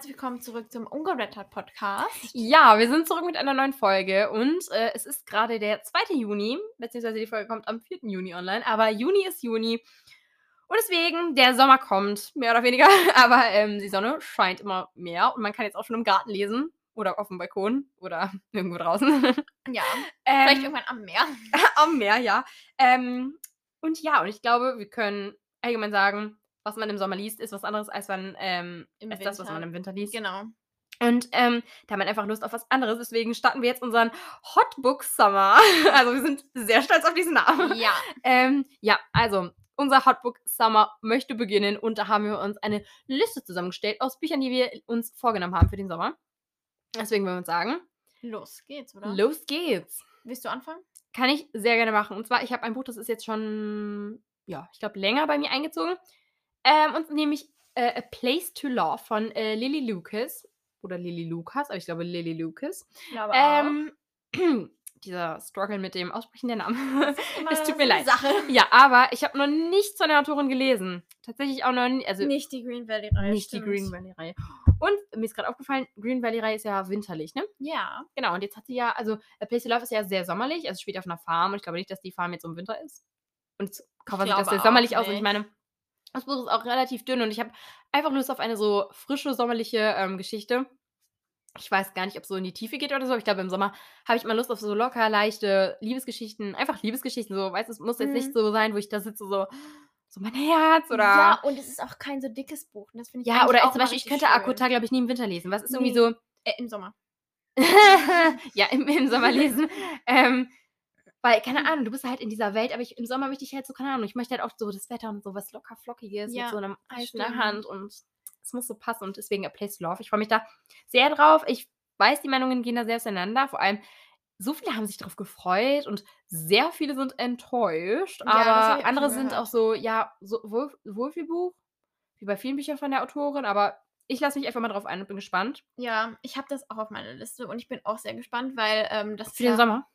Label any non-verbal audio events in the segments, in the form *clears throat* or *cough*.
herzlich willkommen zurück zum Ungerettert Podcast. Ja, wir sind zurück mit einer neuen Folge und äh, es ist gerade der 2. Juni, beziehungsweise die Folge kommt am 4. Juni online, aber Juni ist Juni und deswegen, der Sommer kommt, mehr oder weniger, *laughs* aber ähm, die Sonne scheint immer mehr und man kann jetzt auch schon im Garten lesen oder auf dem Balkon oder *laughs* irgendwo draußen. Ja, *laughs* Ähm, vielleicht irgendwann am Meer. am Meer, ja. Ähm, und ja, und ich glaube, wir können allgemein sagen, was man im Sommer liest, ist was anderes als, man, ähm, als das, was man im Winter liest. Genau. Und ähm, da hat man einfach Lust auf was anderes. Deswegen starten wir jetzt unseren Hotbook Summer. *laughs* Also wir sind sehr stolz auf diesen Namen. Ja, Ähm, ja, also unser Hotbook Summer möchte beginnen und da haben wir uns eine Liste zusammengestellt aus Büchern, die wir uns vorgenommen haben für den Sommer. Deswegen wollen wir uns sagen, los geht's, oder? los geht's. Willst du anfangen? Kann ich sehr gerne machen. Und zwar, ich habe ein Buch, das ist jetzt schon, ja, ich glaube, länger bei mir eingezogen. Ähm, und nämlich äh, A Place to Love von äh, Lily Lucas. Oder Lily Lucas, aber ich glaube Lily Lucas. Ich glaube Ähm, *clears throat* dieser Struggle mit dem Aussprechen der Namen. es *laughs* tut mir leid. Sache. ja, aber ich habe noch nichts von der Autorin gelesen. Tatsächlich auch noch nie, also Nicht die Green Valley Reihe. nicht die stimmt. Green Valley Reihe. Und mir ist gerade aufgefallen, Green Valley Reihe ist ja winterlich, ne? Ja. Genau, und jetzt hat sie ja, also A Place to Love ist ja sehr sommerlich, also spielt auf einer Farm und ich glaube nicht, dass die Farm jetzt im Winter ist. Und Cover sieht das sehr sommerlich aus und ich nicht. meine, das Buch ist auch relativ dünn und ich habe einfach Lust auf eine so frische, sommerliche ähm, Geschichte. Ich weiß gar nicht, ob es so in die Tiefe geht oder so. Ich glaube, im Sommer habe ich mal Lust auf so locker, leichte Liebesgeschichten. Einfach Liebesgeschichten. So, weißt du, es muss jetzt Mhm. nicht so sein, wo ich da sitze, so, so mein Herz oder. Ja, und es ist auch kein so dickes Buch. Das finde ich Ja, oder auch zum Beispiel, ich könnte schön. Akota, glaube ich, nie im Winter lesen. Was ist irgendwie Nee. so. Äh, Im Sommer. *laughs* ja, im, im Sommer lesen. *laughs* ähm, weil, keine Ahnung, du bist halt in dieser Welt, aber ich, im Sommer möchte ich halt so, keine Ahnung, ich möchte halt auch so das Wetter und so was locker flockiges Ja, mit so einem Eis in der. Hand und es muss so passen und deswegen A Place to Love. Ich freue mich da sehr drauf. Ich weiß, die Meinungen gehen da sehr auseinander. Vor allem, so viele haben sich darauf gefreut und sehr viele sind enttäuscht. Ja, aber andere sind auch so, ja, so Wohl Wohlfühlbuch, wie bei vielen Büchern von der Autorin, aber ich lasse mich einfach mal drauf ein und bin gespannt. Ja, ich habe das auch auf meiner Liste und ich bin auch sehr gespannt, weil ähm, das Für den ja, Sommer.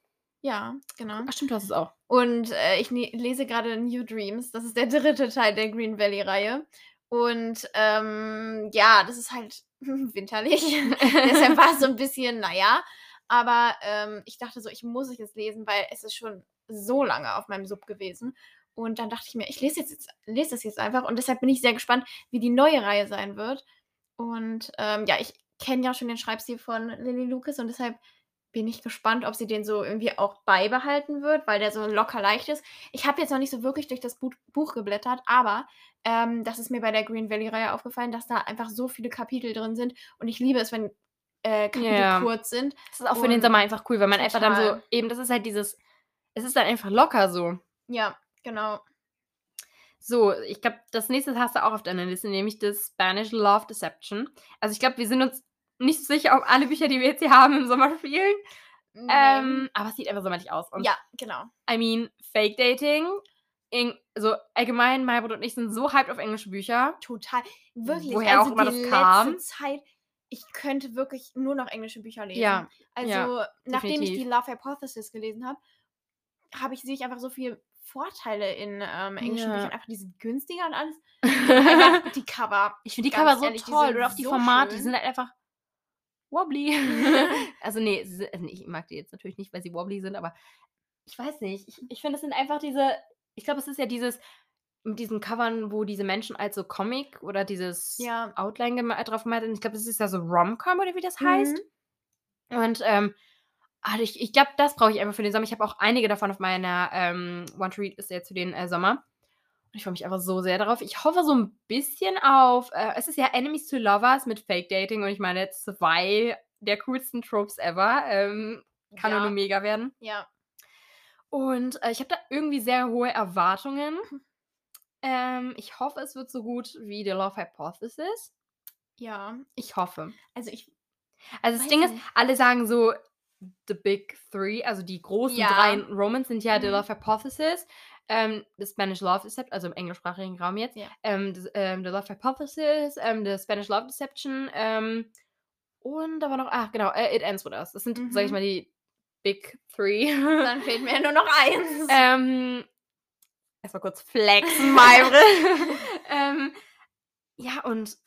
Ja, genau. Ach stimmt, du hast es auch. Und äh, ich ne lese gerade New Dreams. Das ist der dritte Teil der Green Valley-Reihe. Und ähm, ja, das ist halt *laughs* winterlich. *laughs* Deshalb war es so ein bisschen, naja. Aber ähm, ich dachte so, ich muss es jetzt lesen, weil es ist schon so lange auf meinem Sub gewesen. Und dann dachte ich mir, ich lese, jetzt, jetzt, lese das jetzt einfach. Und deshalb bin ich sehr gespannt, wie die neue Reihe sein wird. Und ähm, ja, ich kenne ja schon den Schreibstil von Lily Lucas und deshalb bin ich gespannt, ob sie den so irgendwie auch beibehalten wird, weil der so locker leicht ist. Ich habe jetzt noch nicht so wirklich durch das Bu Buch geblättert, aber ähm, das ist mir bei der Green Valley-Reihe aufgefallen, dass da einfach so viele Kapitel drin sind. Und ich liebe es, wenn äh, Kapitel Ja. kurz sind. Das ist auch für den Und Sommer einfach cool, weil man einfach dann so, total. eben, das ist halt dieses, es ist dann einfach locker so. Ja, genau. So, ich glaube, das nächste hast du auch auf deiner Liste, nämlich das Spanish Love Deception. Also ich glaube, wir sind uns nicht sicher, ob alle Bücher, die wir jetzt hier haben, im Sommer spielen. Nee. Ähm, aber es sieht einfach sommerlich aus. Und ja, genau. I mean, Fake Dating, in, so allgemein, Maybrit und ich sind so hyped auf englische Bücher. Total. Wirklich. Woher also auch immer die das kam. letzte Zeit, ich könnte wirklich nur noch englische Bücher lesen. Ja, Also, ja, nachdem ich die definitiv. Love Hypothesis gelesen habe, habe ich, sehe ich einfach so viele Vorteile in ähm, englischen Ja. Büchern. Einfach, die sind günstiger und alles. *laughs* Die Cover. Ich finde die Cover so ehrlich, die toll. Oder auch die so Formate, die schön. sind halt einfach wobbly. *laughs* *laughs* also nee, sind- also ich mag die jetzt natürlich nicht, weil sie wobbly sind, aber ich weiß nicht. Ich, ich finde, es sind einfach diese, ich glaube, es ist ja dieses, mit diesen Covern, wo diese Menschen als so Comic oder dieses Ja. Outline gema- drauf gemalt sind. Ich glaube, das ist ja so Rom-Com oder wie das Mhm. heißt. Und ähm, also ich, ich glaube, das brauche ich einfach für den Sommer. Ich habe auch einige davon auf meiner ähm, Want to Read ist jetzt für den äh, Sommer. Ich freue mich einfach so sehr darauf. Ich hoffe so ein bisschen auf. Äh, es ist ja Enemies to Lovers mit Fake Dating und ich meine zwei der coolsten Tropes ever. Ähm, kann ja. nur mega werden. Ja. Und äh, ich habe da irgendwie sehr hohe Erwartungen. Ähm, ich hoffe, es wird so gut wie The Love Hypothesis. Ja. Ich hoffe. Also ich. Also das Ding ist, nicht. alle sagen so, the big three, also die großen Ja. drei Romans sind ja The Mhm. Love Hypothesis, ähm, The Spanish Love Deception, also im englischsprachigen Raum jetzt, Ja. ähm, das, ähm, The Love Hypothesis, ähm, The Spanish Love Deception, ähm, und da war noch, ach genau, äh, It Ends With Us. Das sind, sag ich Mhm. mal, die Big Three. Dann fehlt mir nur noch *laughs* eins. ähm, erstmal kurz flexen, Maybrit. *laughs* ähm, ja, und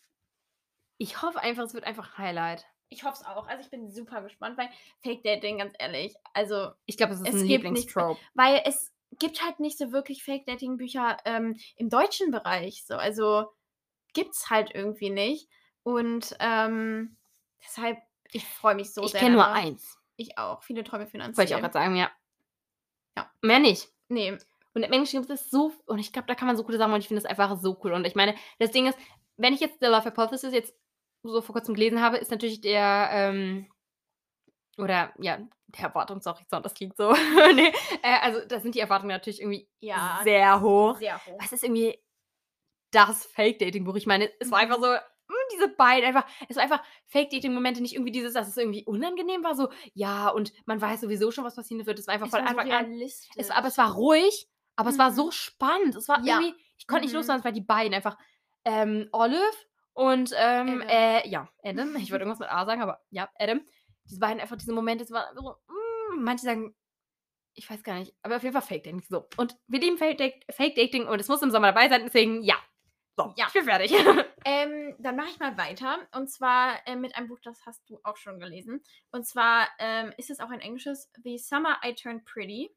Ich hoffe einfach, es wird einfach ein Highlight. Ich hoffe es auch. Also ich bin super gespannt, weil Fake Dating, ganz ehrlich, also Ich glaube, es ist Es ein Lieblingstrope. weil es gibt halt nicht so wirklich Fake Dating Bücher ähm, im deutschen Bereich. So, also gibt's halt irgendwie nicht. Und ähm, deshalb, ich freue mich so Ich sehr. kenne nur eins. Ich auch. Viele Träume finanzieren. Wollte ich auch gerade sagen, ja. Ja. Mehr nicht. Nee. Und im Englischen gibt es so, und ich glaube, da kann man so coole Sachen machen und ich finde das einfach so cool. Und ich meine, das Ding ist, wenn ich jetzt The Love Hypothesis jetzt so vor kurzem gelesen habe, ist natürlich der, ähm, oder ja, der Erwartungshorizont, das klingt so. *laughs* nee, äh, also da sind die Erwartungen natürlich irgendwie Ja. sehr hoch. Sehr hoch. Was ist irgendwie das Fake-Dating-Buch? Ich meine, es war einfach Mhm. so, mm, diese beiden, einfach, es war einfach Fake-Dating-Momente, nicht irgendwie dieses, dass es irgendwie unangenehm war, so, ja, und man weiß sowieso schon, was passieren wird. Es war einfach Es von war so an realistisch. es, aber es war ruhig, aber es war Mhm. so spannend. Es war Ja. irgendwie, ich konnte nicht Mhm. loslassen, es waren die beiden einfach. Ähm, Olive und ähm, Adam. äh, ja, Adam. Ich wollte irgendwas mit A sagen, aber ja, Adam. Diese beiden einfach diese Momente, es war so, mm, manche sagen, ich weiß gar nicht, aber auf jeden Fall Fake Dating. So. Und wir lieben Fake, Date- Fake Dating und es muss im Sommer dabei sein, deswegen ja. So, Ja. ich bin fertig. *laughs* Ähm, dann mache ich mal weiter. Und zwar äh, mit einem Buch, das hast du auch schon gelesen. Und zwar ähm, ist es auch ein englisches The Summer I Turned Pretty.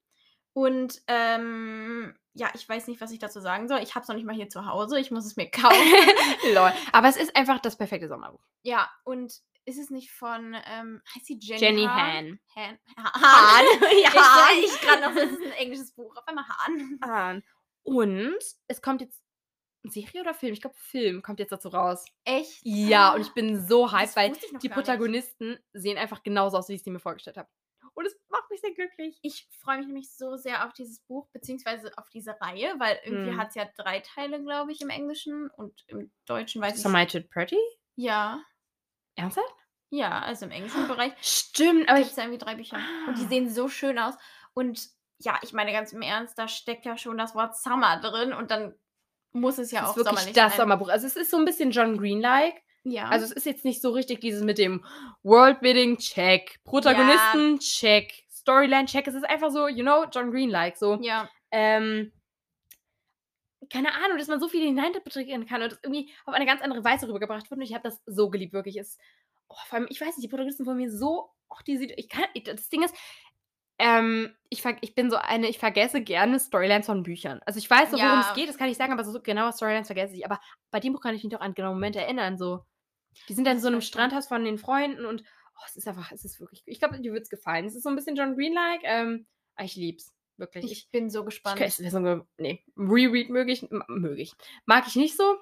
Und ähm, ja, ich weiß nicht, was ich dazu sagen soll. Ich habe es noch nicht mal hier zu Hause. Ich muss es mir *laughs* kaufen. *laughs* Lol. Aber es ist einfach das perfekte Sommerbuch. ja, und ist es nicht von, ähm, heißt sie Jenny, Jenny Hahn? Han. Han. Hahn. Hahn. *laughs* Ja. Ich sag ich gerade noch, so, es *laughs* ist ein englisches Buch. Auf einmal Hahn. Hahn. Und es kommt jetzt Serie oder Film? Ich glaube, Film kommt jetzt dazu raus. Echt? Ja, und ich bin so hyped, Das weil die gar nicht. Protagonisten sehen einfach genauso aus, wie ich sie mir vorgestellt habe. Und es macht mich sehr glücklich. Ich freue mich nämlich so sehr auf dieses Buch, beziehungsweise auf diese Reihe, weil irgendwie Hm. hat es ja drei Teile, glaube ich, im Englischen und im Deutschen weiß ich Some I Too Pretty? Ja, Ernsthaft? Ja, also im englischen Bereich *gasps* Stimmt, aber ich. es ja irgendwie drei Bücher. Und die Ah. sehen so schön aus. Und ja, ich meine ganz im Ernst, da steckt ja schon das Wort Summer drin und dann muss es ja Das auch wirklich sommerlich das sein. Sommerbuch. Also es ist so ein bisschen John Green-like. Ja. Also es ist jetzt nicht so richtig dieses mit dem Worldbuilding, check. Protagonisten, check. Storyline, check. Es ist einfach so, you know, John Green-like. So. ja. ähm, keine Ahnung, dass man so viel hineininterpretieren kann und es irgendwie auf eine ganz andere Weise rübergebracht wird. Und ich habe das so geliebt, wirklich. Es, oh, vor allem, ich weiß nicht, die Protagonisten von mir so, oh, die sieht, ich kann, ich, das Ding ist, ähm, ich, ich bin so eine, ich vergesse gerne Storylines von Büchern. Also ich weiß so, worum Ja. es geht, das kann ich sagen, aber so genaue Storylines vergesse ich. Aber bei dem Buch kann ich mich doch an genaue Momente erinnern. So, die sind dann in so einem. Strandhaus von den Freunden und oh, es ist einfach, es ist wirklich, ich glaube, dir wird es gefallen. Es ist so ein bisschen John Green-like. Ähm, ich lieb's. Wirklich. Ich bin so Ich gespannt. so ein, nee, Reread möglich, m- möglich. Mag ich nicht so.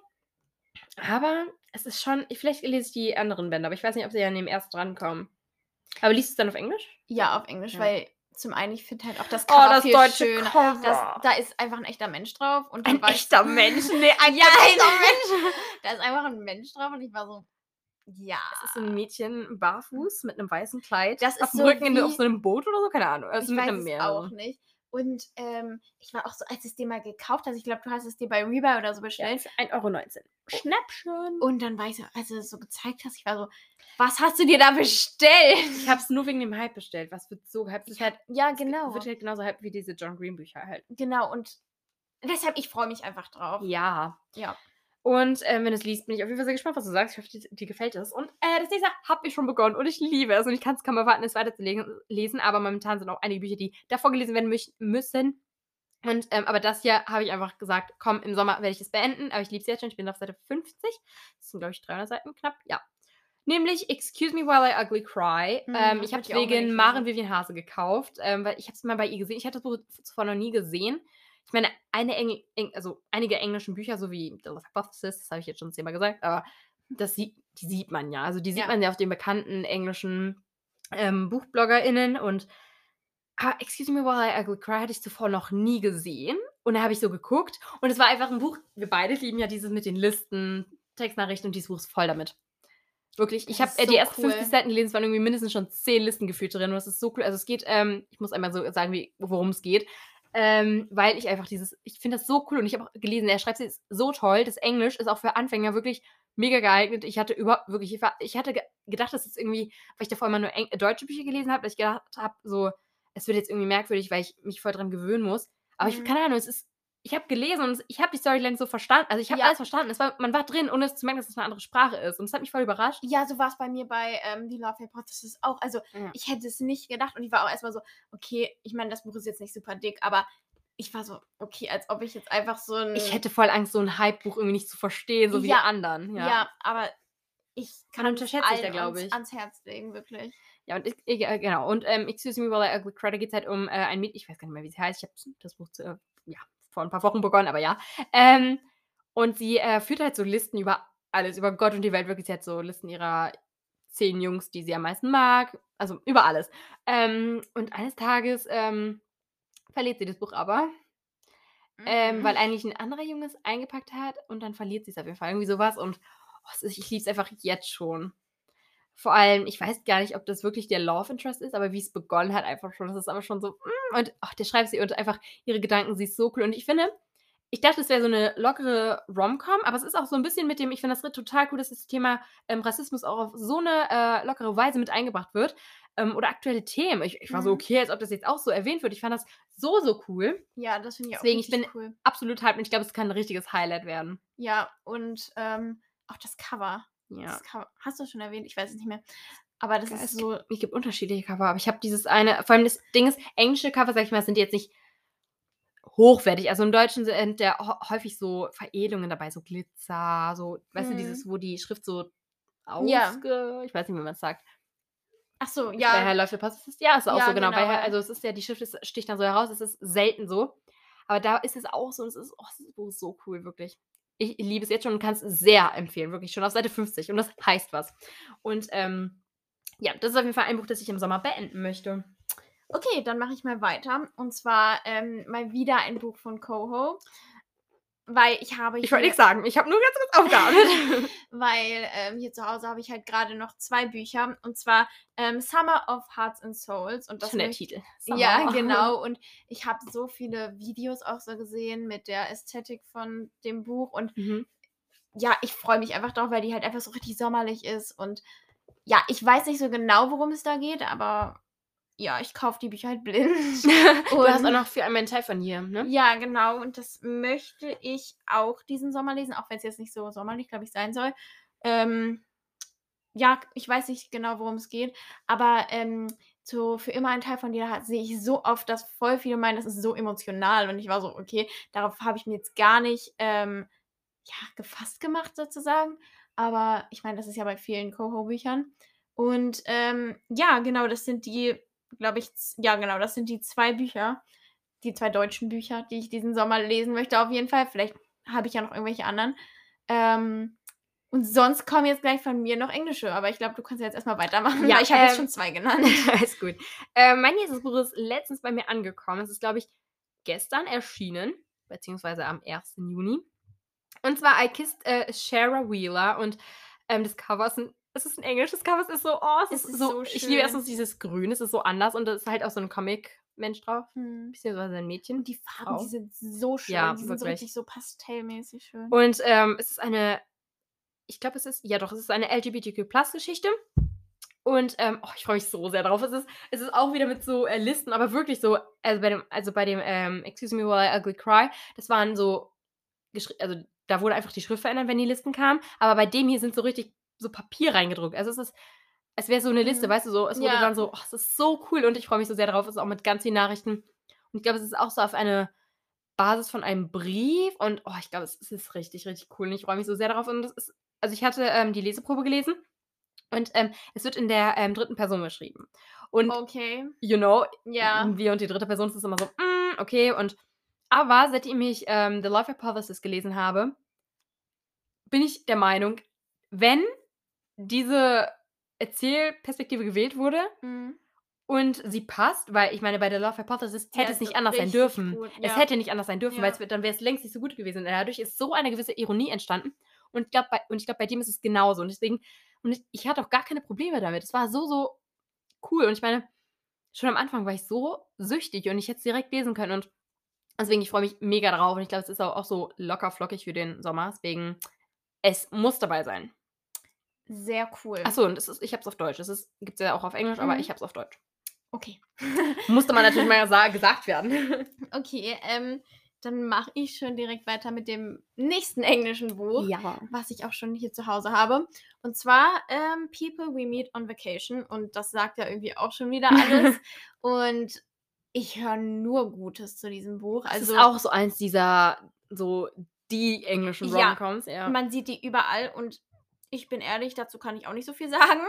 Aber es ist schon, ich- vielleicht lese ich die anderen Bände, aber ich weiß nicht, ob sie an dem erst drankommen. Aber liest du es dann auf Englisch? ja, auf Englisch, Ja. weil zum einen, ich finde halt auch das Oh, Cover das viel deutsche schöner. Cover. Das, da ist einfach ein echter Mensch drauf. Und Ein echter Mensch? *laughs* Nee, ein ja, echter Mensch. Da ist einfach ein Mensch drauf und ich war so, ja. Das ist so ein Mädchen barfuß mit einem weißen Kleid. Das auf ist dem so Rücken in, auf wie- so einem Boot oder so, keine Ahnung. Also ich mit weiß einem es Meer. auch nicht. Und ähm, ich war auch so, als ich es dir mal gekauft hast, ich glaube, du hast es dir bei Rebuy oder so Ja, bestellt. für 1,19 Euro. Schnäppchen. Und dann war ich so, als du es so gezeigt hast, ich war so, was hast du dir da bestellt? Ich habe es nur wegen dem Hype bestellt. Was wird so gehypt? Es halt, Ja, es genau. wird halt genauso hype wie diese John Green Bücher halt. Genau. Und deshalb, ich freue mich einfach drauf. Ja. Ja. Und ähm, wenn du es liest, bin ich auf jeden Fall sehr gespannt, was du sagst. Ich hoffe, dir, dir gefällt es. Und äh, das nächste habe ich schon begonnen und ich liebe es. Und ich kann es kaum erwarten, es weiterzulesen. Lesen, aber momentan sind auch einige Bücher, die davor gelesen werden müssen. Und, ähm, aber das hier habe ich einfach gesagt, komm, im Sommer werde ich es beenden. Aber ich liebe es jetzt schon. Ich bin auf Seite 50. Das sind, glaube ich, 300 Seiten knapp. Ja. Nämlich Excuse Me While I Ugly Cry. Hm, ähm, ich habe es wegen Maren. Vivian Hase gekauft, ähm, weil ich habe es mal bei ihr gesehen. Ich hatte das Buch zuvor noch nie gesehen. Ich meine, eine Engl Eng also einige englischen Bücher, so wie The Hypothesis, das habe ich jetzt schon zehnmal gesagt, aber das sieht, die sieht man ja. Also die sieht Ja. man ja auf den bekannten englischen ähm, BuchbloggerInnen und ah, Excuse Me While I Ugly Cry hatte ich zuvor noch nie gesehen. Und da habe ich so geguckt und es war einfach ein Buch, wir beide lieben ja dieses mit den Listen, Textnachrichten und dieses Buch ist voll damit. Wirklich, ich habe äh, die so ersten cool. 50 Seiten gelesen, es waren irgendwie mindestens schon 10 Listen gefühlt drin und das ist so cool. Also es geht, ähm, ich muss einmal so sagen, worum es geht. Ähm, weil ich einfach dieses, ich finde das so cool und ich habe auch gelesen, er schreibt es so toll. Das Englisch ist auch für Anfänger wirklich mega geeignet. Ich hatte über wirklich, ich, war, ich hatte ge gedacht, dass es irgendwie, weil ich davor immer nur Eng deutsche Bücher gelesen habe, dass ich gedacht habe, so, es wird jetzt irgendwie merkwürdig, weil ich mich voll dran gewöhnen muss. Aber ich, Mhm. keine Ahnung, es ist ich habe gelesen und ich habe die Storyline so verstanden. Also ich habe Ja. alles verstanden. Es war, man war drin, ohne es zu merken, dass es eine andere Sprache ist. Und es hat mich voll überrascht. Ja, so war es bei mir bei ähm, The Love Hypothesis auch. Also Ja. ich hätte es nicht gedacht und ich war auch erstmal so, okay, ich meine, das Buch ist jetzt nicht super dick, aber ich war so, okay, als ob ich jetzt einfach so ein. Ich hätte voll Angst, so ein Hype-Buch irgendwie nicht zu verstehen, so wie Ja. die anderen. Ja, Ja, aber ich kann Man unterschätzt es ja, allen glaub ans, ich. ans Herz legen, wirklich. ja und ich, ich, äh, genau. Und ähm, Excuse Me While I Ugly Cry, da geht es halt um äh, ein Mädchen, ich weiß gar nicht mehr, wie sie heißt. Ich habe das Buch zu, äh, ja, vor ein paar Wochen begonnen, aber ja. Ähm, und sie äh, führt halt so Listen über alles, über Gott und die Welt. Wirklich, sie hat so Listen ihrer zehn Jungs, die sie am meisten mag. Also über alles. Ähm, und eines Tages ähm, verliert sie das Buch aber. Ähm, Mhm. weil eigentlich ein anderer Junge es eingepackt hat und dann verliert sie es auf jeden Fall. Irgendwie sowas. Und oh, ich liebe es einfach jetzt schon. Vor allem, ich weiß gar nicht, ob das wirklich der Love Interest ist, aber wie es begonnen hat, einfach schon. Das ist aber schon so. mm, Und ach, der schreibt sie und einfach ihre Gedanken, sie ist so cool. Und ich finde, ich dachte, es wäre so eine lockere Rom-Com, aber es ist auch so ein bisschen mit dem, ich finde das total cool, dass das Thema ähm, Rassismus auch auf so eine äh, lockere Weise mit eingebracht wird. Ähm, oder aktuelle Themen. Ich, ich war so, Mhm. okay, als ob das jetzt auch so erwähnt wird. Ich fand das so, so cool. Ja, das finde ich auch Deswegen, ich bin cool. absolut hyped und ich glaube, es kann ein richtiges Highlight werden. Ja, und ähm, auch das Cover. Ja. Das Cover. Hast du schon erwähnt? Ich weiß es nicht mehr. Aber das Es ist so. Es gibt unterschiedliche Cover, aber ich habe dieses eine, vor allem das Ding ist, englische Cover, sag ich mal, sind jetzt nicht hochwertig. Also im Deutschen sind ja hä- häufig so Veredelungen dabei, so Glitzer, so, weißt du, Mhm. dieses, wo die Schrift so Ja. ausge... Ich weiß nicht, wie man es sagt. Ach so, Bei ja. Herr Läufe passt es. Ja, ist auch Ja, so, genau. Bei genau, Herr, ja. also es ist ja, die Schrift ist, sticht dann so heraus, es ist selten so. Aber da ist es auch so und es ist, oh, es ist so cool, wirklich. Ich liebe es jetzt schon und kann es sehr empfehlen, wirklich schon auf Seite 50. Und das heißt was. Und ähm, ja, das ist auf jeden Fall ein Buch, das ich im Sommer beenden möchte. Okay, dann mache ich mal weiter. Und zwar ähm, mal wieder ein Buch von Coho. Weil ich habe Ich wollte nichts sagen, ich habe nur ganz kurz aufgeatmet. *laughs* weil ähm, hier zu Hause habe ich halt gerade noch zwei Bücher. Und zwar ähm, Summer of Hearts and Souls. Und das Schon der Titel. Ja, Summer. genau. Und ich habe so viele Videos auch so gesehen mit der Ästhetik von dem Buch. Und Mhm. ja, ich freue mich einfach drauf, weil die halt einfach so richtig sommerlich ist. Und ja, ich weiß nicht so genau, worum es da geht, aber ja, ich kaufe die Bücher halt blind. *laughs* du hast auch noch für einen Teil von hier, ne? Ja, genau. Und das möchte ich auch diesen Sommer lesen, auch wenn es jetzt nicht so sommerlich, glaube ich, sein soll. Ähm, ja, ich weiß nicht genau, worum es geht, aber ähm, so für immer ein Teil von dir sehe ich so oft, dass voll viele meinen, das ist so emotional. Und ich war so, okay, darauf habe ich mir jetzt gar nicht ähm, ja, gefasst gemacht, sozusagen. Aber ich meine, das ist ja bei vielen Coho-Büchern. Und ähm, ja, genau, das sind die, glaube ich, ja, genau, das sind die zwei Bücher, die zwei deutschen Bücher, die ich diesen Sommer lesen möchte, auf jeden Fall. Vielleicht habe ich ja noch irgendwelche anderen. Ähm, und sonst kommen jetzt gleich von mir noch englische, aber ich glaube, du kannst ja jetzt erstmal weitermachen, Ja, ich habe jetzt ähm, schon zwei *laughs* genannt. Alles gut. Äh, mein nächstes Buch ist letztens bei mir angekommen. Es ist, glaube ich, gestern erschienen, beziehungsweise am 1. Juni. Und zwar I Kissed äh, Shara Wheeler und ähm, das Cover ist ein, es ist ein englisches Cover, es ist so, oh, es, Es ist ist so, so ich liebe schön. erstens dieses Grün, es ist so anders und da ist halt auch so ein Comic-Mensch drauf, Hm. beziehungsweise ein Mädchen. Und die Farben, Frau. die sind so schön. Ja, die sind so richtig so pastellmäßig schön. Und ähm, es ist eine, ich glaube, es ist, ja doch, es ist eine LGBTQ-Plus-Geschichte. Und ähm, oh, ich freue mich so sehr drauf. Es ist, es ist auch wieder mit so äh, Listen, aber wirklich so, also bei dem, also bei dem ähm, Excuse Me While I Ugly Cry, das waren so, also da wurde einfach die Schrift verändert, wenn die Listen kamen. Aber bei dem hier sind so richtig so Papier reingedruckt. Also es ist, es wäre so eine Liste, Mhm. weißt du, so, es wurde Ja. dann so, oh, es ist so cool und ich freue mich so sehr drauf. Es ist auch mit ganz vielen Nachrichten. Und ich glaube, es ist auch so auf eine Basis von einem Brief und oh, ich glaube, es, es ist richtig, richtig cool und ich freue mich so sehr darauf. Und das ist, also ich hatte ähm, die Leseprobe gelesen und ähm, es wird in der ähm, dritten Person geschrieben. Und Okay. you know, Ja. wir und die dritte Person es ist immer so, mm, okay. Und aber seitdem ich ähm, The Love Hypothesis gelesen habe, bin ich der Meinung, wenn diese Erzählperspektive gewählt wurde Mhm. und sie passt, weil ich meine, bei The Love Hypothesis Ja, hätte es nicht anders sein dürfen. gut, Es ja. hätte nicht anders sein dürfen, Ja. weil es, dann wäre es längst nicht so gut gewesen. Und dadurch ist so eine gewisse Ironie entstanden. Und ich glaube, bei, und ich glaub, bei dem ist es genauso. Und deswegen, und ich, ich hatte auch gar keine Probleme damit. Es war so, so cool. Und ich meine, schon am Anfang war ich so süchtig und ich hätte es direkt lesen können. Und deswegen, ich freue mich mega drauf. Und ich glaube, es ist auch, auch so locker flockig für den Sommer. Deswegen, es muss dabei sein. Sehr cool. Achso, und ist, ich habe es auf Deutsch. Es gibt es ja auch auf Englisch, aber Mhm. ich habe es auf Deutsch. Okay. *laughs* Musste man natürlich mal sa gesagt werden. *laughs* Okay, ähm, dann mache ich schon direkt weiter mit dem nächsten englischen Buch, Ja. was ich auch schon hier zu Hause habe. Und zwar ähm, People We Meet on Vacation. Und das sagt ja irgendwie auch schon wieder alles. *laughs* und ich höre nur Gutes zu diesem Buch. Das Also ist auch so eins dieser, so die englischen Ja, Romcoms, ja. man sieht die überall und ich bin ehrlich, dazu kann ich auch nicht so viel *laughs* sagen.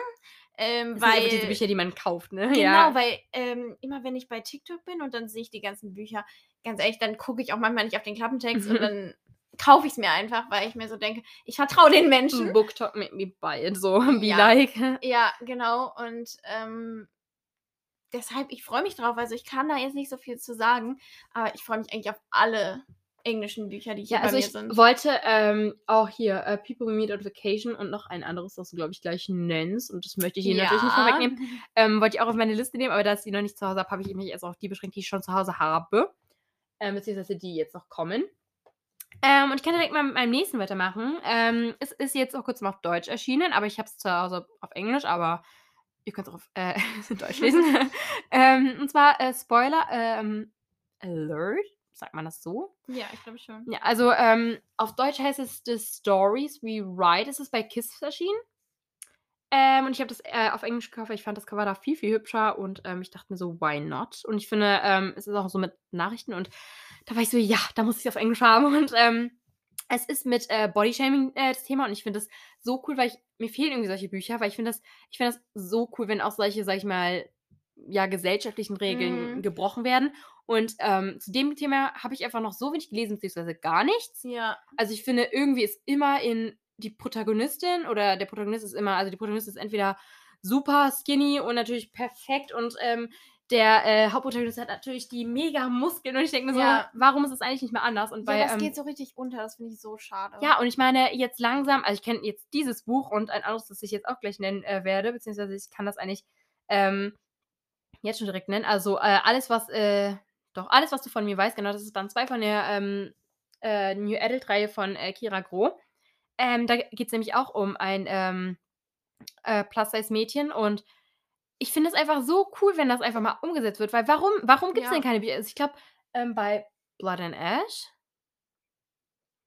Ähm, Das sind weil diese Bücher, die man kauft, ne? Genau, ja. weil ähm, immer wenn ich bei TikTok bin und dann sehe ich die ganzen Bücher, ganz ehrlich, dann gucke ich auch manchmal nicht auf den Klappentext und *laughs* dann kaufe ich es mir einfach, weil ich mir so denke, ich vertraue den Menschen. Book Talk made me buy it, so *laughs* be Ja. like. Ja, genau. Und ähm, deshalb, ich freue mich drauf. Also ich kann da jetzt nicht so viel zu sagen, aber ich freue mich eigentlich auf alle englischen Bücher, die hier Ja, bei also mir ich sind. wollte ähm, auch hier äh, People We Meet on Vacation und noch ein anderes, das du, glaube ich, gleich nennst. Und das möchte ich hier natürlich nicht vorwegnehmen. *laughs* Ähm, wollte ich auch auf meine Liste nehmen, aber da ich die noch nicht zu Hause habe, habe ich mich erst auf die beschränkt, die ich schon zu Hause habe. Ähm, beziehungsweise die jetzt noch kommen. Ähm, und ich kann direkt mal mit meinem nächsten weitermachen. Ähm, es ist jetzt auch kurz mal auf Deutsch erschienen, aber ich habe es zu Hause auf Englisch, aber ihr könnt es auch auf äh, *laughs* Deutsch lesen. *laughs* ähm, und zwar äh, Spoiler ähm, Alert, sagt man das so? Ja, ich glaube schon. Ja, also ähm, auf Deutsch heißt es The Stories We Write. Es ist bei KISS erschienen. Ähm, und ich habe das äh, auf Englisch gekauft, weil ich fand das Cover da viel, viel hübscher und ähm, ich dachte mir so, why not? Und ich finde, ähm, es ist auch so mit Nachrichten und da war ich so, ja, da muss ich es auf Englisch haben. *laughs* Und ähm, es ist mit äh, Bodyshaming äh, das Thema und ich finde das so cool, weil ich, mir fehlen irgendwie solche Bücher, weil ich finde das, ich finde das so cool, wenn auch solche, sag ich mal, ja, gesellschaftlichen Regeln Mhm. gebrochen werden. Und ähm, zu dem Thema habe ich einfach noch so wenig gelesen, beziehungsweise gar nichts. Ja. Also ich finde, irgendwie ist immer in die Protagonistin oder der Protagonist ist immer, also die Protagonistin ist entweder super skinny und natürlich perfekt und ähm, der äh, Hauptprotagonist hat natürlich die mega Muskeln und ich denke mir so, Ja. warum ist es eigentlich nicht mehr anders? Und bei, ja, das ähm, geht so richtig unter, das finde ich so schade. ja, und ich meine, jetzt langsam, also ich kenne jetzt dieses Buch und ein anderes, das ich jetzt auch gleich nennen äh, werde, beziehungsweise ich kann das eigentlich ähm, jetzt schon direkt nennen. Also äh, alles, was, äh, doch, alles, was du von mir weißt, genau, das ist Band 2 von der ähm, äh, New Adult-Reihe von äh, Kira Groh. Ähm, da geht es nämlich auch um ein ähm, äh, Plus-Size-Mädchen und ich finde es einfach so cool, wenn das einfach mal umgesetzt wird, weil warum, warum gibt es Ja. denn keine Bücher? Also ich glaube, ähm, bei Blood and Ash.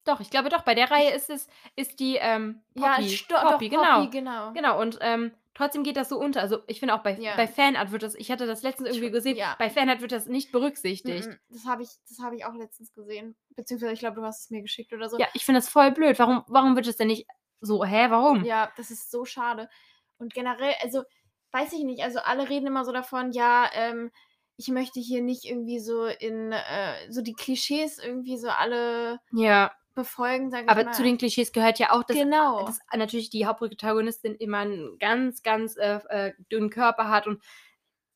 Doch, ich glaube doch, bei der Reihe ist es, ist die ähm, ja, Poppy. sto- Poppy, doch, genau. Poppy, genau. Genau, und ähm, trotzdem geht das so unter. Also ich finde auch bei, Ja. bei Fanart wird das, ich hatte das letztens irgendwie gesehen, ja. bei Fanart wird das nicht berücksichtigt. Das habe ich, das habe ich auch letztens gesehen. Beziehungsweise ich glaube, du hast es mir geschickt oder so. Ja, ich finde das voll blöd. Warum, warum wird es denn nicht so, hä, warum? Ja, das ist so schade. Und generell, also, weiß ich nicht, also alle reden immer so davon, ja, ähm, ich möchte hier nicht irgendwie so in, äh, so die Klischees irgendwie so alle Ja, befolgen, sag ich aber mal. zu den Klischees gehört ja auch, dass, genau. dass natürlich die Hauptprotagonistin immer einen ganz, ganz äh, äh, dünnen Körper hat und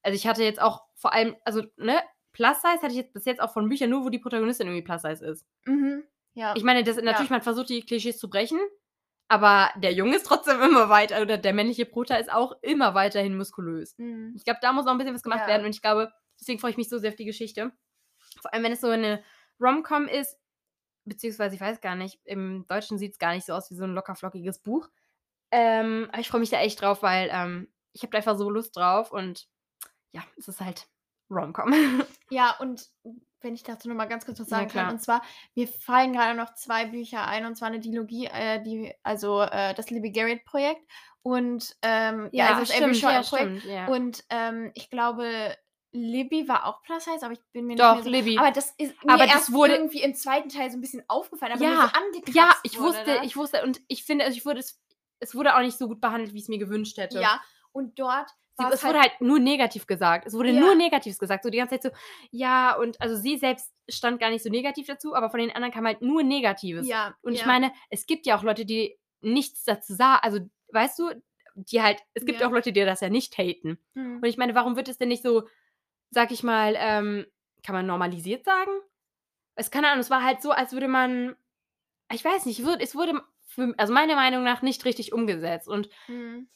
also ich hatte jetzt auch vor allem, also, ne, Plus-Size hatte ich jetzt bis jetzt auch von Büchern nur, wo die Protagonistin irgendwie Plus-Size ist. mhm. Ja. Ich meine, das, natürlich, man versucht die Klischees zu brechen, aber der Junge ist trotzdem *laughs* immer weiter, oder der männliche Prota ist auch immer weiterhin muskulös. mhm. Ich glaube, da muss noch ein bisschen was gemacht Ja. werden und ich glaube, deswegen freue ich mich so sehr auf die Geschichte. Vor allem, wenn es so eine Rom-Com ist, beziehungsweise ich weiß gar nicht, im Deutschen sieht es gar nicht so aus wie so ein lockerflockiges Buch. Ähm, aber ich freue mich da echt drauf, weil ähm, ich habe da einfach so Lust drauf und ja, es ist halt Rom-Com. *laughs* Ja, und wenn ich dazu noch mal ganz kurz was sagen kann, und zwar, mir fallen gerade noch zwei Bücher ein, und zwar eine Dilogie, äh, die, also äh, das Libby Garrett-Projekt und ähm, ja, also das Avery Shore-Projekt. ja. Und ähm, ich glaube, Libby war auch Plus Size, aber ich bin mir Doch, nicht mehr so. Libby. Aber das ist mir Aber das erst wurde- irgendwie im zweiten Teil so ein bisschen aufgefallen, aber Ja, so Ja, ich wurde, wusste, ne? ich wusste, und ich finde, also ich wurde es, es wurde auch nicht so gut behandelt, wie ich es mir gewünscht hätte. Ja, und dort Sie, war es wurde halt nur negativ gesagt. Es wurde Ja. nur Negatives gesagt. So die ganze Zeit so, ja, und also sie selbst stand gar nicht so negativ dazu, aber von den anderen kam halt nur Negatives. ja, Und ja. ich meine, es gibt ja auch Leute, die nichts dazu sagen. Also, weißt du, die halt, es gibt Ja. auch Leute, die das ja nicht haten. Hm. Und ich meine, warum wird es denn nicht so, sag ich mal, ähm, kann man normalisiert sagen? Es keine Ahnung, es war halt so, als würde man, ich weiß nicht, es wurde, es wurde für, also meiner Meinung nach nicht richtig umgesetzt. Und Hm.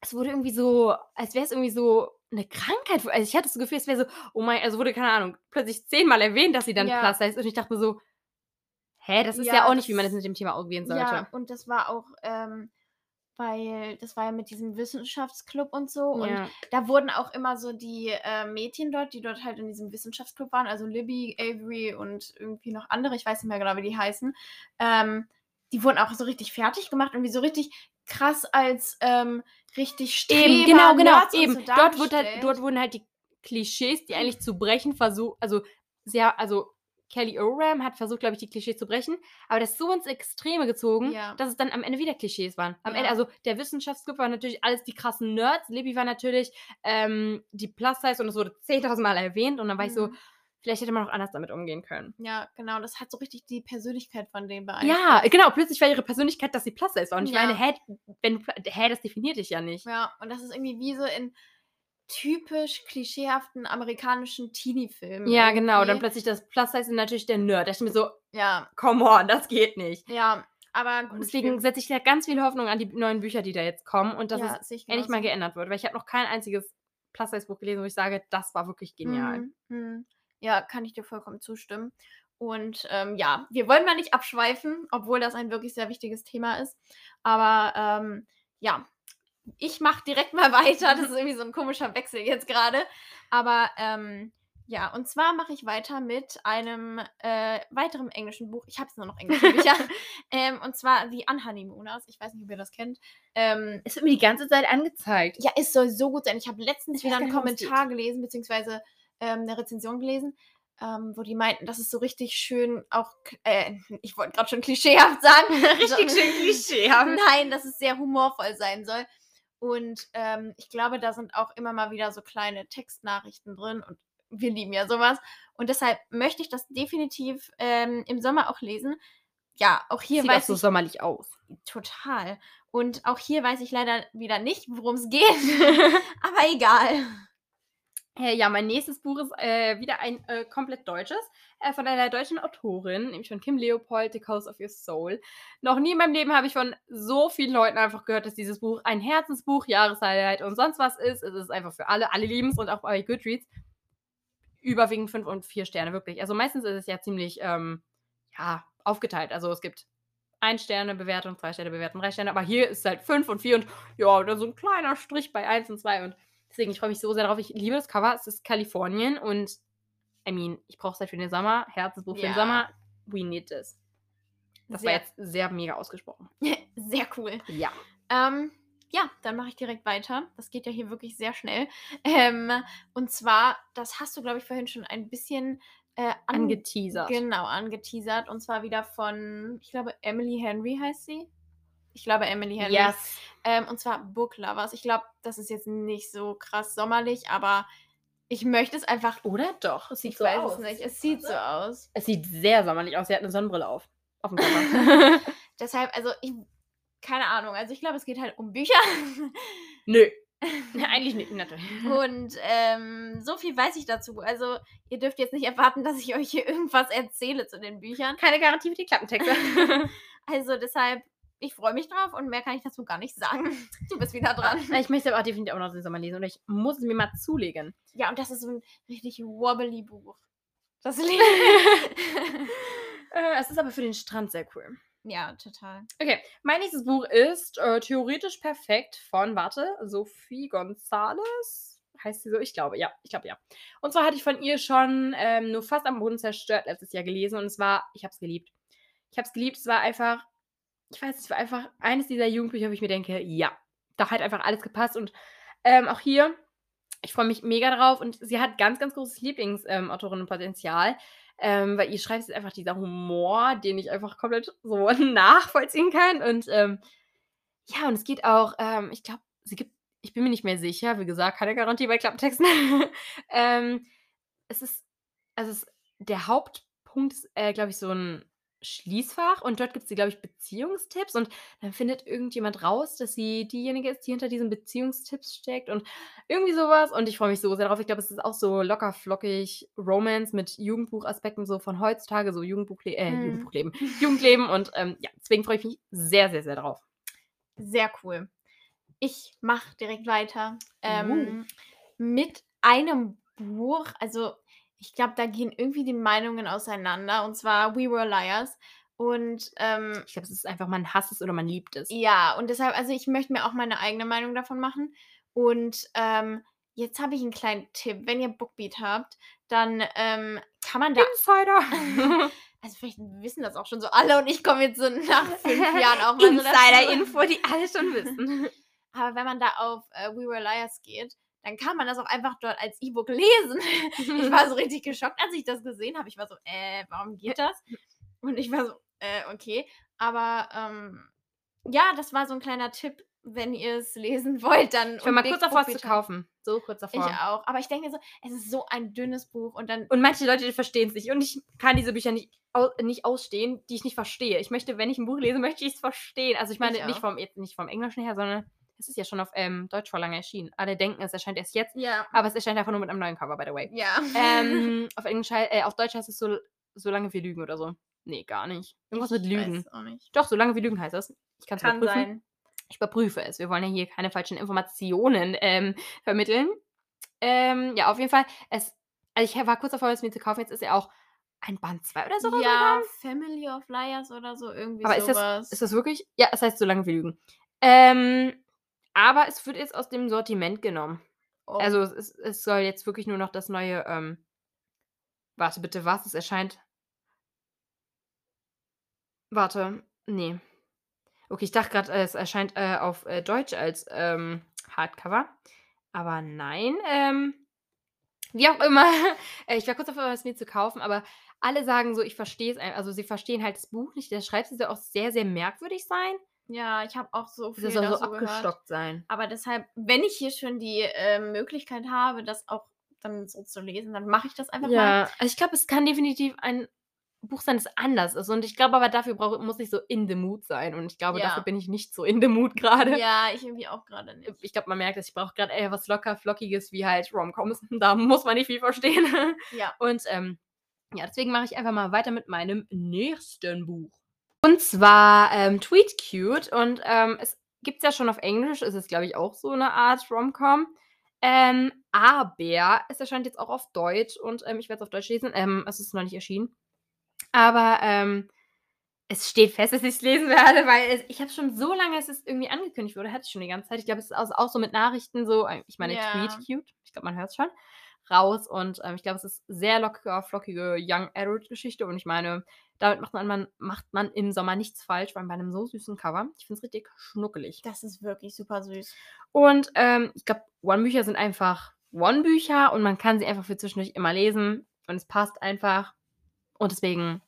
es wurde irgendwie so, als wäre es irgendwie so eine Krankheit. Also ich hatte das Gefühl, es wäre so, oh mein, also wurde, keine Ahnung, plötzlich zehnmal erwähnt, dass sie dann Ja. Plus heißt. Und ich dachte mir so, hä, das ist ja, Ja, auch nicht, wie man das mit dem Thema umgehen sollte. Ja, und das war auch, ähm, weil das war ja mit diesem Wissenschaftsclub und so. Und Ja. da wurden auch immer so die äh, Mädchen dort, die dort halt in diesem Wissenschaftsclub waren, also Libby, Avery und irgendwie noch andere, ich weiß nicht mehr genau, wie die heißen, ähm, die wurden auch so richtig fertig gemacht, irgendwie so richtig krass als ähm, richtig Streber, Eben, genau, genau, Nerds und eben. So dort, wird halt, dort wurden halt die Klischees, die eigentlich zu brechen versucht, also sehr, also Kelly Oram hat versucht, glaube ich, die Klischees zu brechen, aber das so ins Extreme gezogen, Ja. dass es dann am Ende wieder Klischees waren. Am Ja. Ende, also der Wissenschaftsclub war natürlich alles die krassen Nerds, Libby war natürlich ähm, die Plus-Size und es wurde 10.000 Mal erwähnt und dann war ich so, Mhm. vielleicht hätte man auch anders damit umgehen können. Ja, genau, das hat so richtig die Persönlichkeit von denen beeinflusst. Ja, genau, plötzlich war ihre Persönlichkeit, dass sie Plus-Size war und ich Ja. meine, hä, wenn du, hä, das definiert dich ja nicht. Ja, und das ist irgendwie wie so in typisch klischeehaften amerikanischen Teenie-Filmen. Ja, genau. Dann irgendwie. plötzlich das Plus-Size ist natürlich der Nerd. Da dachte ich mir so, Ja, come on, das geht nicht. ja, aber Und gut, deswegen setze ich da ganz viel Hoffnung an die neuen Bücher, die da jetzt kommen und dass ja, es endlich mal geändert wird. Weil ich habe noch kein einziges Plus-Size-Buch gelesen, wo ich sage, das war wirklich genial. Mhm, mhm. Ja, kann ich dir vollkommen zustimmen. Und ähm, ja, wir wollen mal nicht abschweifen, obwohl das ein wirklich sehr wichtiges Thema ist. Aber ähm, ja, ich mache direkt mal *laughs* weiter. Das ist irgendwie so ein komischer Wechsel jetzt gerade. Aber ähm, ja, und zwar mache ich weiter mit einem äh, weiteren englischen Buch. Ich habe jetzt nur noch englische Bücher. *laughs* ähm, und zwar The Unhoneymooners. Ich weiß nicht, ob ihr das kennt. Ähm, Es wird mir die ganze Zeit angezeigt. ja, es soll so gut sein. Ich habe letztens Ich wieder einen es Kommentar gelesen, beziehungsweise ähm, eine Rezension gelesen, ähm, wo die meinten, dass es so richtig schön auch, äh, ich wollte gerade schon klischeehaft sagen. *laughs* Richtig schön klischeehaft. Nein, dass es sehr humorvoll sein soll. Und ähm, ich glaube, da sind auch immer mal wieder so kleine Textnachrichten drin und wir lieben ja sowas. Und deshalb möchte ich das definitiv ähm, im Sommer auch lesen. Ja, auch hier Sieht auch weiß so ich sommerlich aus. total. Und auch hier weiß ich leider wieder nicht, worum es geht. *laughs* Aber egal. Äh, ja, mein nächstes Buch ist äh, wieder ein äh, komplett deutsches, äh, von einer deutschen Autorin, nämlich von Kim Leopold, The Coast of Your Soul. Noch nie in meinem Leben habe ich von so vielen Leuten einfach gehört, dass dieses Buch ein Herzensbuch, Jahreshighlight und sonst was ist. Es ist einfach für alle, alle lieben es und auch bei Goodreads überwiegend fünf und vier Sterne, wirklich. Also meistens ist es ja ziemlich, ähm, ja, aufgeteilt. Also es gibt ein Sterne Bewertung, zwei Sterne Bewertung, drei Sterne, aber hier ist es halt fünf und vier und ja, da so ein kleiner Strich bei eins und zwei und deswegen, ich freue mich so sehr darauf. Ich liebe das Cover. Es ist Kalifornien und I mean, ich brauche es halt für den Sommer. Herzensbuch für den Ja. Sommer. We need this. Das war Sehr- jetzt sehr mega ausgesprochen. *laughs* Sehr cool. Ja. Ähm, ja, dann mache ich direkt weiter. Das geht ja hier wirklich sehr schnell. Ähm, und zwar, das hast du, glaube ich, vorhin schon ein bisschen äh, an- Angeteasert. Genau, angeteasert. Und zwar wieder von, ich glaube, Emily Henry heißt sie. Ich glaube, Emily Henry. Yes. Ähm, und zwar Book Lovers. Ich glaube, das ist jetzt nicht so krass sommerlich, aber ich möchte es einfach. Oder doch? Es sieht Ich so weiß aus. es nicht. Es sieht so aus. Es sieht sehr sommerlich aus. Sie hat eine Sonnenbrille auf. Auf dem Cover. *laughs* *laughs* Deshalb, also ich. Keine Ahnung. Also ich glaube, es geht halt um Bücher. *laughs* Nö. Eigentlich nicht, natürlich. Und ähm, so viel weiß ich dazu. Also, ihr dürft jetzt nicht erwarten, dass ich euch hier irgendwas erzähle zu den Büchern. Keine Garantie für die Klappentexte. Also, deshalb, ich freue mich drauf und mehr kann ich dazu gar nicht sagen. *laughs* Du bist wieder dran. ich möchte aber auch definitiv auch noch den Sommer lesen und ich muss es mir mal zulegen. Ja, und das ist so ein richtig wobbly Buch. Das *laughs* liebe *laughs* Äh, es ist aber für den Strand sehr cool. Ja, total. Okay, mein nächstes Buch ist äh, Theoretisch Perfekt von, warte, Sophie Gonzales. Heißt sie so? Ich glaube, ja. Ich glaube, ja. Und zwar hatte ich von ihr schon ähm, nur fast am Boden zerstört letztes Jahr gelesen und es war, ich habe es geliebt. Ich habe es geliebt, es war einfach, ich weiß, es war einfach eines dieser Jugendbücher, wo ich mir denke, ja, da hat einfach alles gepasst und ähm, auch hier, ich freue mich mega drauf und sie hat ganz, ganz großes Lieblingsautorinnenpotenzial. Ähm, weil ihr schreibt ist einfach dieser Humor, den ich einfach komplett so *laughs* nachvollziehen kann. Und ähm, ja, und es geht auch, ähm, ich glaube, sie gibt, ich bin mir nicht mehr sicher, wie gesagt, keine Garantie bei Klapptexten. *laughs* ähm, es ist, also es, der Hauptpunkt ist, äh, glaube ich, so ein Schließfach und dort gibt es, glaube ich, Beziehungstipps und dann findet irgendjemand raus, dass sie diejenige ist, die hinter diesen Beziehungstipps steckt und irgendwie sowas und ich freue mich so sehr darauf. Ich glaube, es ist auch so locker flockig Romance mit Jugendbuchaspekten so von heutzutage, so Jugendbuchle äh, Mhm. Jugendbuchleben, Jugendleben und ähm, ja, deswegen freue ich mich sehr, sehr, sehr drauf. Sehr cool. Ich mache direkt weiter. Uh. Ähm, Mit einem Buch, also ich glaube, da gehen irgendwie die Meinungen auseinander. Und zwar We Were Liars. Und ähm, Ich glaube, es ist einfach, man hasst es oder man liebt es. ja, und deshalb, also ich möchte mir auch meine eigene Meinung davon machen. Und ähm, jetzt habe ich einen kleinen Tipp. Wenn ihr Bookbeat habt, dann ähm, kann man da. Insider. *laughs* *laughs* Also vielleicht wissen das auch schon so alle und ich komme jetzt so nach fünf *laughs* Jahren auch mal. Insider-Info, die alle schon wissen. Aber wenn man da auf äh, We Were Liars geht, dann kann man das auch einfach dort als E-Book lesen. *laughs* ich war so *laughs* richtig geschockt, als ich das gesehen habe. Ich war so, äh, warum geht das? Und ich war so, äh, okay. Aber ähm, ja, das war so ein kleiner Tipp. Wenn ihr es lesen *laughs* wollt, dann. Ich war mal kurz davor, es zu kaufen. So kurz Ich davor. auch. Aber ich denke mir so, es ist so ein dünnes Buch und dann. Und manche Leute verstehen es nicht. Und ich kann diese Bücher nicht, au nicht ausstehen, die ich nicht verstehe. Ich möchte, wenn ich ein Buch lese, möchte ich es verstehen. Also ich meine Ich nicht vom, nicht vom Englischen her, sondern es ist ja schon auf ähm, Deutsch vor lange erschienen. Alle denken, es erscheint erst jetzt, Ja. aber es erscheint einfach nur mit einem neuen Cover, by the way. Ja. ähm, *laughs* auf, Englisch, äh, auf Deutsch heißt es so, solange wir lügen oder so. Nee, gar nicht. Irgendwas mit Lügen. Weiß auch nicht. Doch, solange wir lügen heißt das. Ich kann es überprüfen. sein. Ich überprüfe es. Wir wollen ja hier keine falschen Informationen ähm, vermitteln. Ähm, ja, auf jeden Fall. Es, also ich war kurz davor, es mir zu kaufen. Jetzt ist ja auch ein Band 2 oder so Ja. Family of Liars oder so, irgendwie Aber ist sowas. das, ist das wirklich? Ja, es heißt, solange wir lügen. Ähm, aber es wird jetzt aus dem Sortiment genommen. Oh, Also es, ist- es soll jetzt wirklich nur noch das neue. Ähm, warte bitte, was? Es erscheint. Warte, nee. Okay, ich dachte gerade, es erscheint äh, auf äh, Deutsch als ähm, Hardcover. Aber nein. Ähm, wie auch immer. *laughs* äh, ich war kurz davor, es mir zu kaufen, aber alle sagen so, ich verstehe es. Also sie verstehen halt das Buch nicht. Der Schreibstil soll auch sehr, sehr merkwürdig sein. Ja, ich habe auch so viel Der soll so dazu gehört. abgestockt sein. Aber deshalb, wenn ich hier schon die äh, Möglichkeit habe, das auch dann so zu lesen, dann mache ich das einfach mal. Ja, also ich glaube, es kann definitiv ein Buch sein, das anders ist. Und ich glaube aber, dafür brauch, muss ich so in the mood sein. Und ich glaube, Ja. dafür bin ich nicht so in the mood gerade. Ja, ich irgendwie auch gerade nicht. Ich glaube, man merkt, dass ich brauche gerade eher was locker, flockiges, wie halt Romcoms. *laughs* Da muss man nicht viel verstehen. Ja. Und ähm, ja, deswegen mache ich einfach mal weiter mit meinem nächsten Buch. Und zwar ähm, Tweet Cute. Und ähm, es gibt es ja schon auf Englisch. Es ist, glaube ich, auch so eine Art Romcom. Ähm, aber es erscheint jetzt auch auf Deutsch und ähm, ich werde es auf Deutsch lesen. Ähm, es ist noch nicht erschienen. Aber ähm, es steht fest, *laughs* dass ich es lesen werde, weil es, ich habe schon so lange, es ist irgendwie angekündigt wurde, hatte ich schon die ganze Zeit. Ich glaube, es ist auch, auch so mit Nachrichten so, äh, ich meine, Ja. Tweet Cute, ich glaube, man hört es schon, raus. Und ähm, ich glaube, es ist sehr locker, flockige Young Adult Geschichte. Und ich meine, damit macht man, macht man im Sommer nichts falsch, weil bei einem so süßen Cover. Ich finde es richtig schnuckelig. Das ist wirklich super süß. Und ähm, ich glaube, One-Bücher sind einfach One-Bücher und man kann sie einfach für zwischendurch immer lesen. Und es passt einfach. Und deswegen,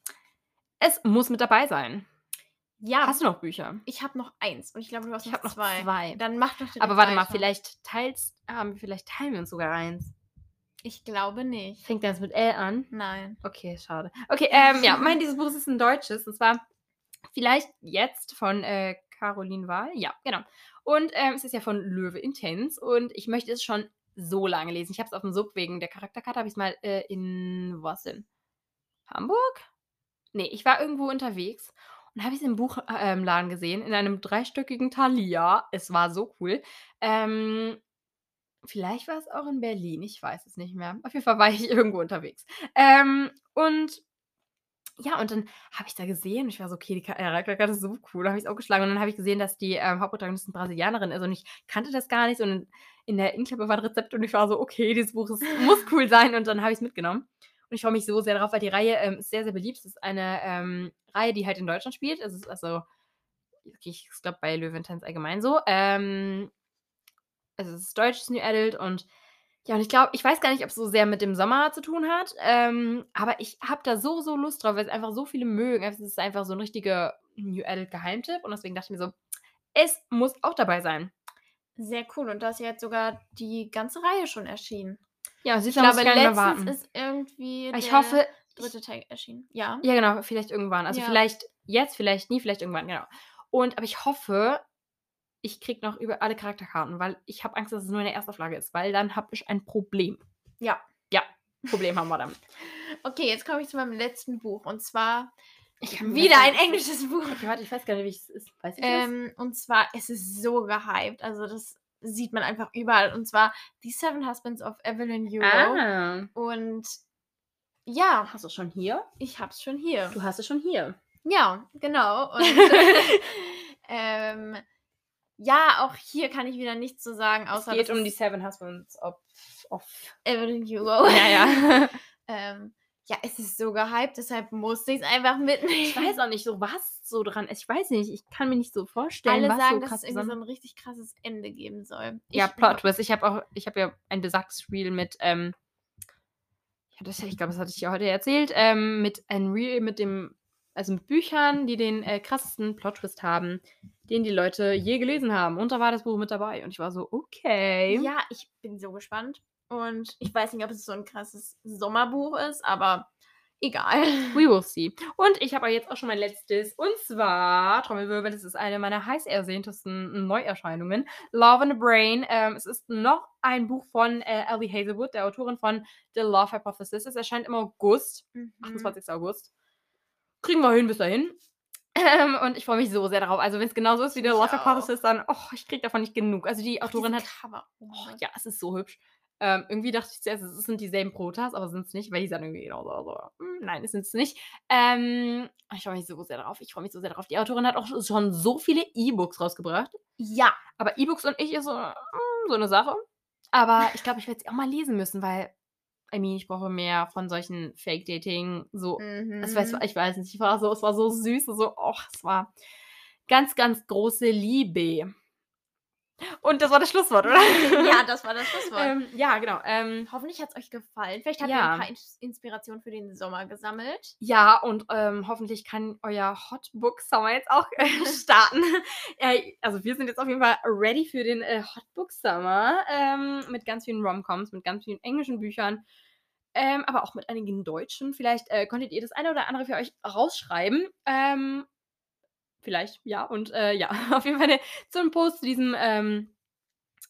es muss mit dabei sein. Ja, Hast du noch Bücher? ich habe noch eins und ich glaube, du hast Ich noch habe noch zwei. zwei. Dann mach doch direkt Aber warte mal, weiter. vielleicht teils, haben, vielleicht teilen wir uns sogar eins. Ich glaube nicht. Fängt das mit L an? Nein. Okay, schade. Okay, ähm, ja, mein dieses Buch ist ein deutsches. Und zwar vielleicht jetzt von äh, Caroline Wahl. Ja, genau. Und ähm, es ist ja von Löwe Intense. Und ich möchte es schon so lange lesen. Ich habe es auf dem Sub wegen der Charakterkarte, habe ich es mal äh, in, wo war's denn? Hamburg? Nee, ich war irgendwo unterwegs und habe ich es im Buchladen ähm, gesehen, in einem dreistöckigen Thalia. Es war so cool. Ähm, vielleicht war es auch in Berlin, ich weiß es nicht mehr. Auf jeden Fall war ich *laughs* irgendwo unterwegs. Ähm, und ja, und dann habe ich da gesehen, ich war so, okay, die Charakterkarte ist so cool, habe ich es auch geschlagen. Und dann habe ich gesehen, dass die ähm, Hauptprotagonistin Brasilianerin ist und ich kannte das gar nicht. Und in der Inklappe war ein Rezept und ich war so, okay, dieses Buch ist, muss *laughs* cool sein. Und dann habe ich es mitgenommen. Und ich freue mich so sehr darauf, weil die Reihe ähm, ist sehr, sehr beliebt. Es ist eine ähm, Reihe, die halt in Deutschland spielt. Es ist also, okay, ich glaube bei Löwentanz allgemein so. Ähm, also es ist deutsches New Adult und ja, und ich glaube, ich weiß gar nicht, ob es so sehr mit dem Sommer zu tun hat, ähm, aber ich habe da so, so Lust drauf, weil es einfach so viele mögen. Es ist einfach so ein richtiger New Adult Geheimtipp und deswegen dachte ich mir so, es muss auch dabei sein. Sehr cool. Und da ist jetzt sogar die ganze Reihe schon erschienen. Ja, sie Ich glaube, letztens ist ist irgendwie ich der hoffe, dritte Teil erschienen. Ja. Ja, genau, vielleicht irgendwann. Also Ja. vielleicht jetzt, vielleicht nie, vielleicht irgendwann, genau. Und aber ich hoffe, ich kriege noch über alle Charakterkarten, weil ich habe Angst, dass es nur in der Erstauflage ist, weil dann habe ich ein Problem. Ja. Ja, Problem haben wir damit. *laughs* Okay, jetzt komme ich zu meinem letzten Buch. Und zwar Ich kann wieder ein englisches Buch. Okay, warte, ich weiß gar nicht, wie es ist. Weiß ich? Ähm, und zwar, es ist so gehypt. Also, das sieht man einfach überall. Und zwar The Seven Husbands of Evelyn Hugo. Ah, Und ja, hast du es schon hier? ich hab's schon hier. Du hast es schon hier. Ja, genau. Und *laughs* *laughs* ähm, ja, auch hier kann ich wieder nichts zu sagen, Es außer geht dass um die es Seven Husbands of. of Evelyn Hugo. ja, ja. *laughs* *laughs* ähm, ja, es ist so gehypt, deshalb musste ich es einfach mitnehmen. ich weiß auch nicht so, was so dran ist. Ich weiß nicht. Ich kann mir nicht so vorstellen, Alle was sagen, so dass es irgendwie so ein richtig krasses Ende geben soll. Ja, Ich- Plot Twist. Ich habe auch, ich habe ja ein besagtes Reel mit, ähm, ja, das, ich glaube, das hatte ich ja heute erzählt, ähm, mit ein Reel mit dem, also mit Büchern, die den äh, krassesten Plot Twist haben, den die Leute je gelesen haben. Und da war das Buch mit dabei. Und ich war so, okay. Ja, ich bin so gespannt. Und ich weiß nicht, ob es so ein krasses Sommerbuch ist, aber egal. We will see. *laughs* Und ich habe jetzt auch schon mein letztes. Und zwar, Trommelwirbel, das ist eine meiner heiß ersehntesten Neuerscheinungen. Love in the Brain. Ähm, es ist noch ein Buch von äh, Ellie Hazelwood, der Autorin von The Love Hypothesis. Es erscheint im August. Mhm. 28. August. Kriegen wir hin bis dahin. Ähm, und ich freue mich so sehr darauf. Also, wenn es genauso ist wie Love auch. Hypothesis, dann, oh, ich kriege davon nicht genug. Also, die Autorin hat Cover. Oh Oh, ja, es ist so hübsch. Ähm, irgendwie dachte ich zuerst, es sind dieselben Protas, aber sind es nicht, weil die sind irgendwie genauso. Also, nein, es sind es nicht. Ähm, ich freue mich so sehr darauf. Ich freue mich so sehr darauf. Die Autorin hat auch schon so viele E-Books rausgebracht. Ja, Aber E-Books und ich ist so, mm, so eine Sache. Aber ich glaube, ich werde sie auch mal lesen müssen, weil, I mean, ich brauche mehr von solchen Fake-Dating, so mhm. es war, ich weiß nicht, ich war so, es war so süß, so, oh, es war ganz, ganz große Liebe. Und das war das Schlusswort, oder? ja, das war das Schlusswort. ähm, ja, genau. Ähm, Hoffentlich hat es euch gefallen. Vielleicht habt ihr ja. ein paar Ins Inspirationen für den Sommer gesammelt. ja, und ähm, hoffentlich kann euer Hotbook Summer jetzt auch äh, *laughs* starten. äh, also wir sind jetzt auf jeden Fall ready für den äh, Hotbook Summer ähm, mit ganz vielen Romcoms, mit ganz vielen englischen Büchern. Ähm, aber auch mit einigen deutschen. Vielleicht äh, konntet ihr das eine oder andere für euch rausschreiben. Vielleicht, ja. Und äh, ja, *laughs* auf jeden Fall eine, zu einem Post zu diesem, ähm,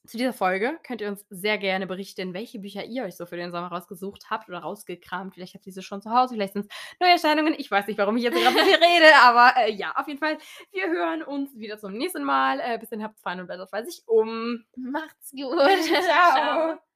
zu dieser Folge könnt ihr uns sehr gerne berichten, welche Bücher ihr euch so für den Sommer rausgesucht habt oder rausgekramt. Vielleicht habt ihr sie schon zu Hause, vielleicht sind es Neuerscheinungen. Ich weiß nicht, warum ich jetzt gerade so viel rede, aber äh, ja, auf jeden Fall. Wir hören uns wieder zum nächsten Mal. Äh, bis dann habt's fein und weiß ich um. Macht's gut. *laughs* Ciao.